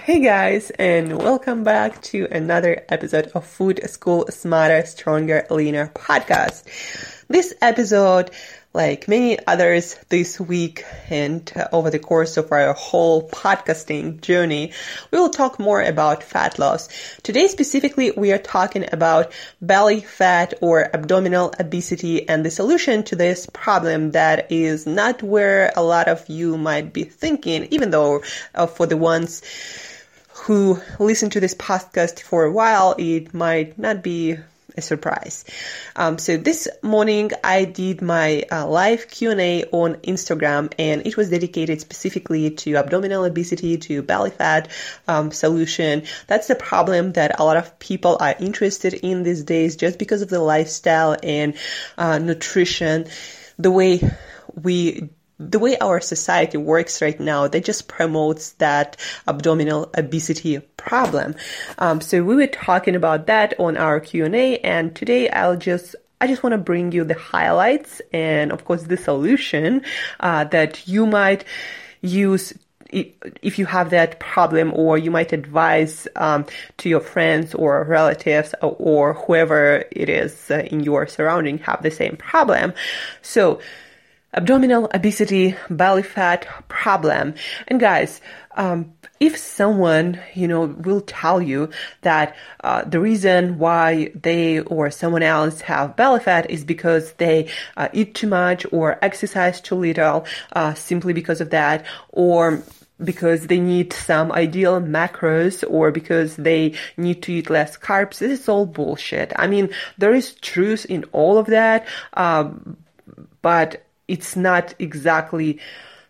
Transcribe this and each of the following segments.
Hey guys, and welcome back to another episode of Food School Smarter, Stronger, Leaner podcast. This episode like many others this week and over the course of our whole podcasting journey, we will talk more about fat loss. Today specifically, we are talking about belly fat or abdominal obesity and the solution to this problem that is not where a lot of you might be thinking, even though uh, for the ones who listen to this podcast for a while, it might not be a surprise. Um, so this morning I did my uh, live Q&A on Instagram and it was dedicated specifically to abdominal obesity, to belly fat um, solution. That's the problem that a lot of people are interested in these days just because of the lifestyle and uh, nutrition, the way we the way our society works right now, that just promotes that abdominal obesity problem. Um, so we were talking about that on our Q&A and today I'll just I just want to bring you the highlights and of course the solution uh, that you might use if you have that problem or you might advise um, to your friends or relatives or, whoever it is uh, in your surrounding have the same problem. So abdominal obesity, belly fat problem. And guys, um, if someone, you know, will tell you that uh, the reason why they or someone else have belly fat is because they uh, eat too much or exercise too little, uh, simply because of that, or because they need some ideal macros or because they need to eat less carbs. This is all bullshit. I mean, there is truth in all of that, um, but it's not exactly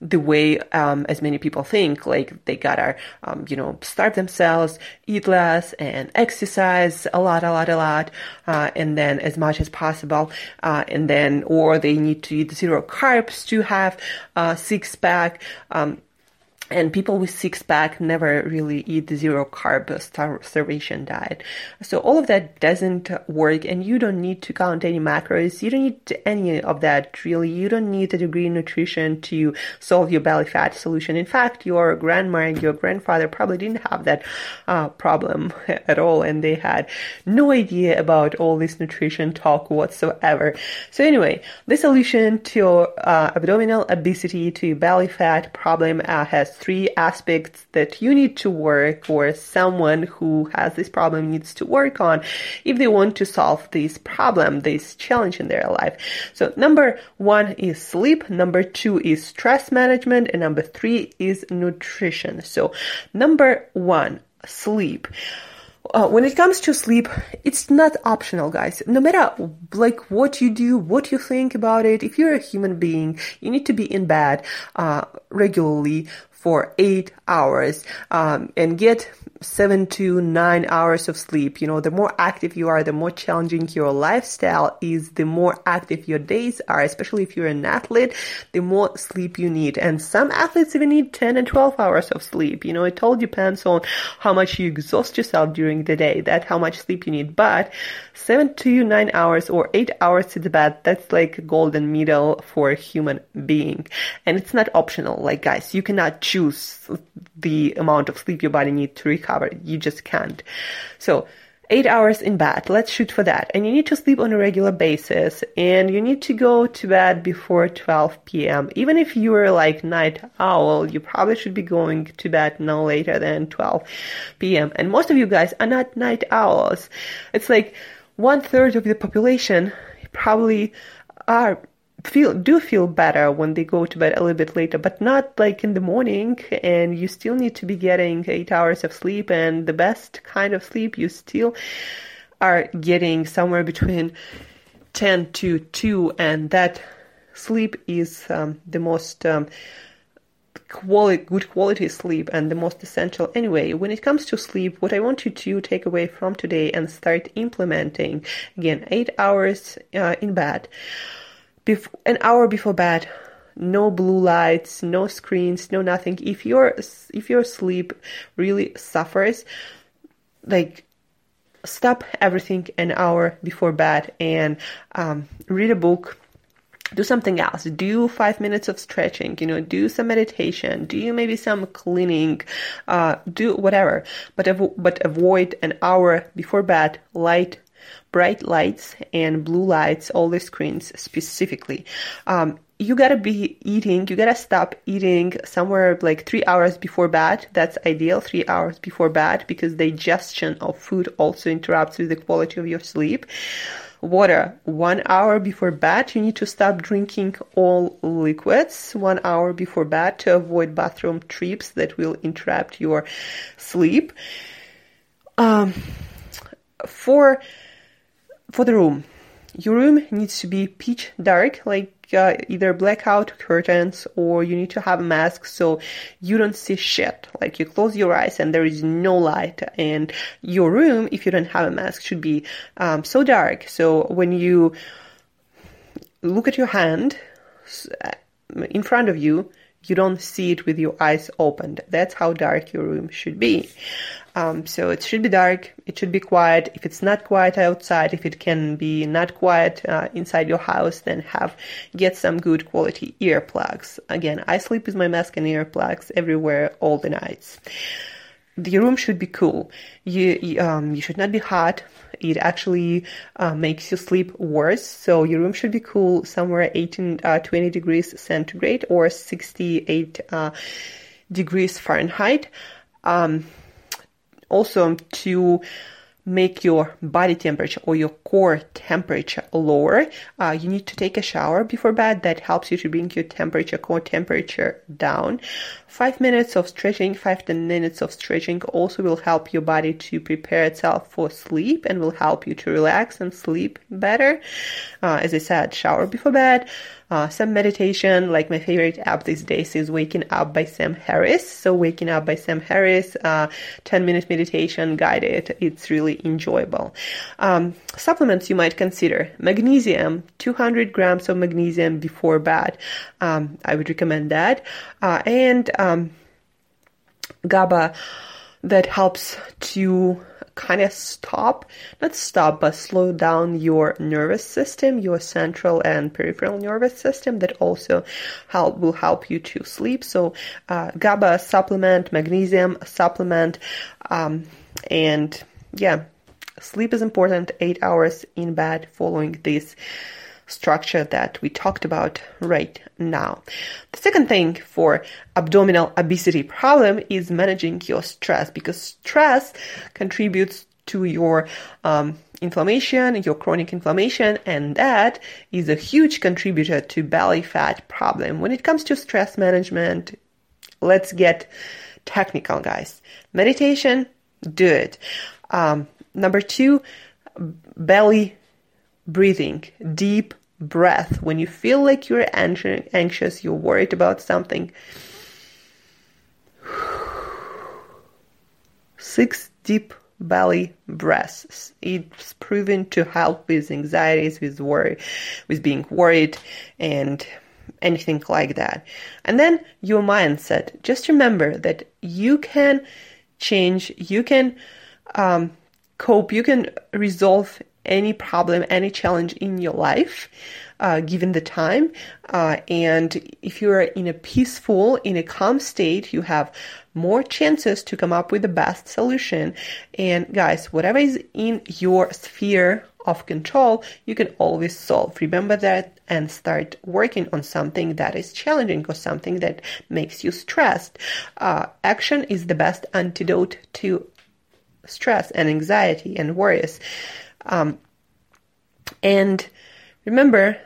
the way um, as many people think. Like they gotta um, you know starve themselves eat less and exercise a lot a lot a lot uh, and then as much as possible uh, and then or they need to eat zero carbs to have a six pack um, and people with six pack never really eat the zero carb starvation diet. So all of that doesn't work and you don't need to count any macros. You don't need any of that really. You don't need a degree in nutrition to solve your belly fat solution. In fact, your grandma and your grandfather probably didn't have that uh, problem at all and they had no idea about all this nutrition talk whatsoever. So anyway, the solution to your uh, abdominal obesity, to belly fat problem uh, has three aspects that you need to work or someone who has this problem needs to work on if they want to solve this problem, this challenge in their life. So number one is sleep, number two is stress management, and number three is nutrition. So number one, sleep. Uh, when it comes to sleep, it's not optional, guys. No matter like what you do, what you think about it, if you're a human being, you need to be in bed uh, regularly for eight hours um, and get seven to nine hours of sleep. You know, the more active you are, the more challenging your lifestyle is, the more active your days are, especially if you're an athlete, the more sleep you need. And some athletes even need 10 and 12 hours of sleep. You know, it all depends on how much you exhaust yourself during the day, that how much sleep you need. But seven to nine hours or eight hours to the bed, that's like a golden middle for a human being. And it's not optional. Like guys, you cannot choose the amount of sleep your body needs to recover you just can't. So, eight hours in bed. Let's shoot for that. And you need to sleep on a regular basis and you need to go to bed before 12 p.m. Even if you're like night owl, you probably should be going to bed no later than 12 p.m. And most of you guys are not night owls. It's like one third of the population probably are feel do feel better when they go to bed a little bit later, but not like in the morning. And you still need to be getting eight hours of sleep, and the best kind of sleep you still are getting somewhere between ten to two, and that sleep is um, the most. Um, quality good quality sleep and the most essential anyway when it comes to sleep what i want you to take away from today and start implementing again eight hours uh, in bed bef- an hour before bed. No blue lights no screens no nothing. If your if your sleep really suffers like stop everything an hour before bed and um, read a book. Do something else. Do five minutes of stretching you know do some meditation do maybe some cleaning uh, do whatever. But avo- but avoid an hour before bed light bright lights and blue lights, all the screens specifically. Um, you gotta be eating, you gotta stop eating somewhere like three hours before bed. That's ideal, three hours before bed, because digestion of food also interrupts with the quality of your sleep. Water, one hour before bed, you need to stop drinking all liquids one hour before bed to avoid bathroom trips that will interrupt your sleep. Um, for for the room. Your room needs to be pitch dark, like uh, either blackout curtains or you need to have a mask so you don't see shit. Like you close your eyes and there is no light. And your room, if you don't have a mask, should be um, so dark. So when you look at your hand uh, in front of you, you don't see it with your eyes opened. That's how dark your room should be. Um, so it should be dark. It should be quiet. If it's not quiet outside, if it can be not quiet uh, inside your house, then have get some good quality earplugs. Again, I sleep with my mask and earplugs everywhere all the nights. The room should be cool. You um, you should not be hot. It actually uh, makes you sleep worse. So your room should be cool, somewhere 18, uh, 20 degrees centigrade or 68 uh, degrees Fahrenheit. Um, also to make your body temperature or your core temperature lower, uh, you need to take a shower before bed. That helps you to bring your temperature, core temperature down. Five minutes of stretching, five ten minutes of stretching also will help your body to prepare itself for sleep and will help you to relax and sleep better. Uh, as I said, shower before bed. Uh, some meditation, like my favorite app these days is Waking Up by Sam Harris. So Waking Up by Sam Harris, uh, 10 minute meditation guided. It's really enjoyable. Um, supplements you might consider. Magnesium, 200 grams of magnesium before bed. Um, I would recommend that. Uh, and um, GABA that helps to kind of stop, not stop, but slow down your nervous system, your central and peripheral nervous system that also help will help you to sleep. So uh, GABA supplement, magnesium supplement, um, and yeah, sleep is important. Eight hours in bed following this structure that we talked about right now. The second thing for abdominal obesity problem is managing your stress because stress contributes to your um, inflammation, your chronic inflammation, and that is a huge contributor to belly fat problem. When it comes to stress management, let's get technical, guys. Meditation, do it. Um, number two, belly breathing, deep breath. When you feel like you're anxious, you're worried about something, six deep belly breaths. It's proven to help with anxieties, with worry, with being worried, and anything like that. And then your mindset. Just remember that you can change, you can um, cope, you can resolve any problem, any challenge in your life. Uh, given the time. Uh, and if you're in a peaceful, in a calm state, you have more chances to come up with the best solution. And guys, whatever is in your sphere of control, you can always solve. Remember that and start working on something that is challenging or something that makes you stressed. Uh, action is the best antidote to stress and anxiety and worries. Um, and remember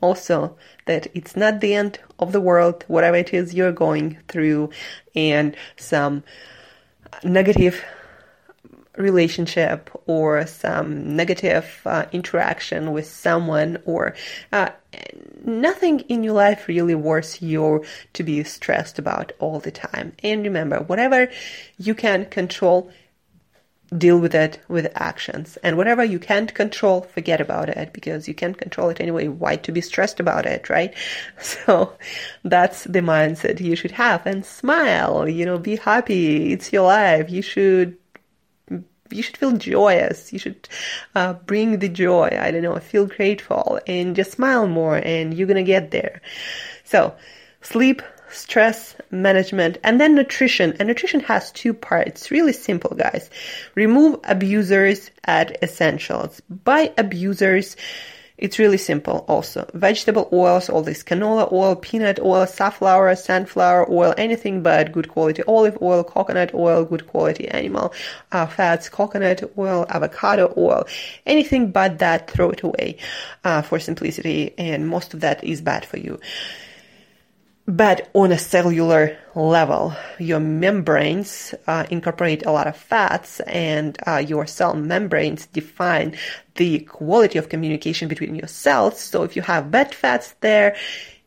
also that it's not the end of the world, whatever it is you're going through, and some negative relationship or some negative uh, interaction with someone or uh, nothing in your life really worth you to be stressed about all the time. And remember whatever you can control deal with it with actions. And whatever you can't control, forget about it because you can't control it anyway. Why to be stressed about it, right? So that's the mindset you should have and smile, you know, be happy. It's your life. You should you should feel joyous. You should uh, bring the joy. I don't know, feel grateful and just smile more and you're to get there. So sleep, stress management, and then nutrition. And nutrition has two parts. Really simple, guys. Remove abusers, add essentials. By abusers, it's really simple also. Vegetable oils, all this canola oil, peanut oil, safflower, sunflower oil, anything but good quality olive oil, coconut oil, good quality animal uh, fats, coconut oil, avocado oil, anything but that, throw it away uh, for simplicity, and most of that is bad for you. But on a cellular level, your membranes uh, incorporate a lot of fats, and uh, your cell membranes define the quality of communication between your cells. So if you have bad fats there,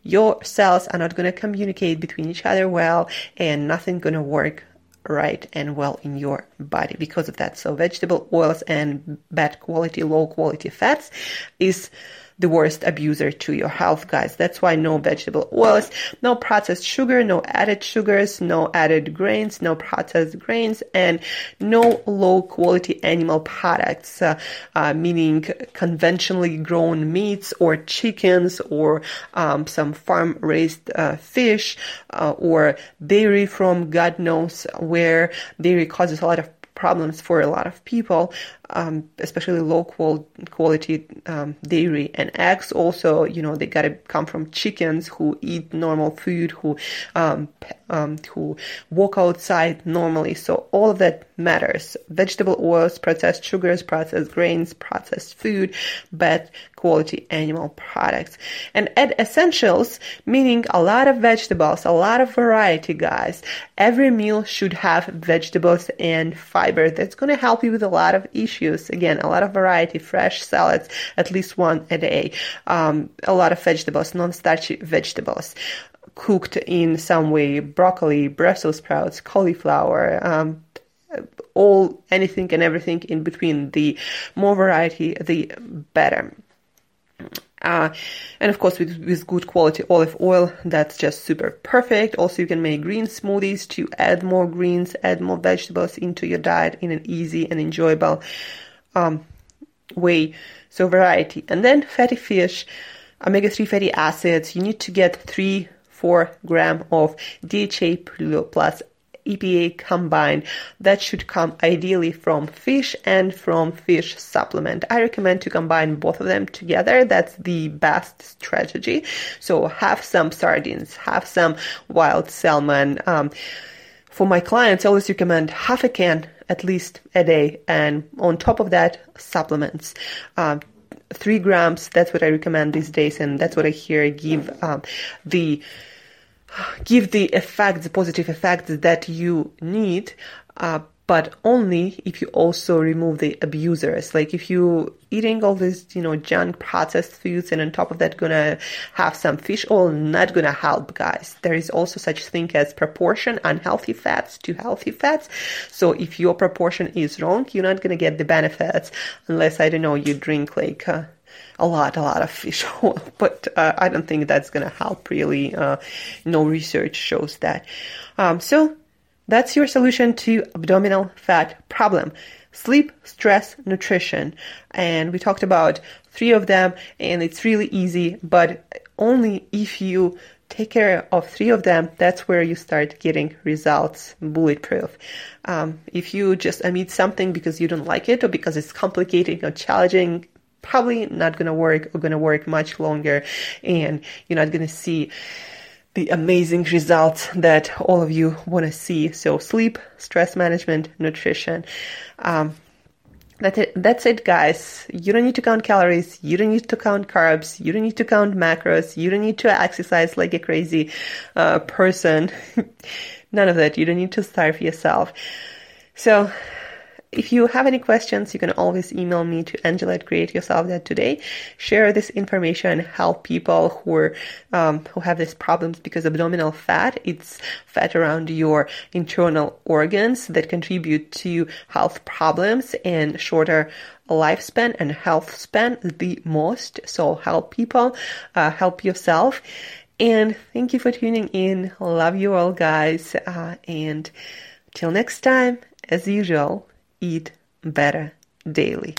your cells are not going to communicate between each other well, and nothing going to work right and well in your body because of that. So vegetable oils and bad quality, low quality fats is the worst abuser to your health, guys. That's why no vegetable oils, no processed sugar, no added sugars, no added grains, no processed grains, and no low quality animal products, uh, uh, meaning conventionally grown meats or chickens or um, some farm raised uh, fish uh, or dairy from God knows where. Dairy causes a lot of problems for a lot of people, um, especially low qual- quality um, dairy and eggs. Also, you know, they gotta come from chickens who eat normal food, who um, um, who walk outside normally. So all of that matters. Vegetable oils, processed sugars, processed grains, processed food, bad quality animal products, and add essentials, meaning a lot of vegetables, a lot of variety, guys. Every meal should have vegetables and fiber. That's gonna help you with a lot of issues issues. Again, a lot of variety, fresh salads, at least one a day. Um, a lot of vegetables, non-starchy vegetables cooked in some way, broccoli, Brussels sprouts, cauliflower, um, all anything and everything in between. The more variety, the better. Uh, and of course, with, with good quality olive oil, that's just super perfect. Also, you can make green smoothies to add more greens, add more vegetables into your diet in an easy and enjoyable um, way. So, variety. And then fatty fish, omega 3 fatty acids. You need to get 3 4 gram of DHA plus EPA combined. That should come ideally from fish and from fish supplement. I recommend to combine both of them together. That's the best strategy. So have some sardines, have some wild salmon. Um, for my clients, I always recommend half a can at least a day, and on top of that, supplements. Um, three grams. That's what I recommend these days, and that's what I hear give um, the give the effects, the positive effects that you need. Uh, but only if you also remove the abusers. Like if you eating all this, you know, junk processed foods and on top of that gonna have some fish oil, not gonna help guys. There is also such thing as proportion unhealthy fats to healthy fats. So if your proportion is wrong, you're not gonna get the benefits unless, I don't know, you drink like, uh, a lot, a lot of fish oil, but uh, I don't think that's gonna help really. Uh, no research shows that. Um, so that's your solution to abdominal fat problem. Sleep, stress, nutrition. And we talked about three of them and it's really easy, but only if you take care of three of them, that's where you start getting results bulletproof. Um, if you just omit something because you don't like it or because it's complicated or challenging, probably not going to work or going to work much longer and you're not going to see the amazing results that all of you want to see. So sleep, stress management, nutrition. Um, that's it. That's it, guys. You don't need to count calories. You don't need to count carbs. You don't need to count macros. You don't need to exercise like a crazy uh, person. None of that. You don't need to starve yourself. So if you have any questions, you can always email me to Angela at Create Yourself Dot Today. Share this information, help people who are, um, who have these problems because abdominal fat, it's fat around your internal organs that contribute to health problems and shorter lifespan and health span the most. So help people, uh, help yourself. And thank you for tuning in. Love you all, guys. Uh, and till next time, as usual, eat better daily.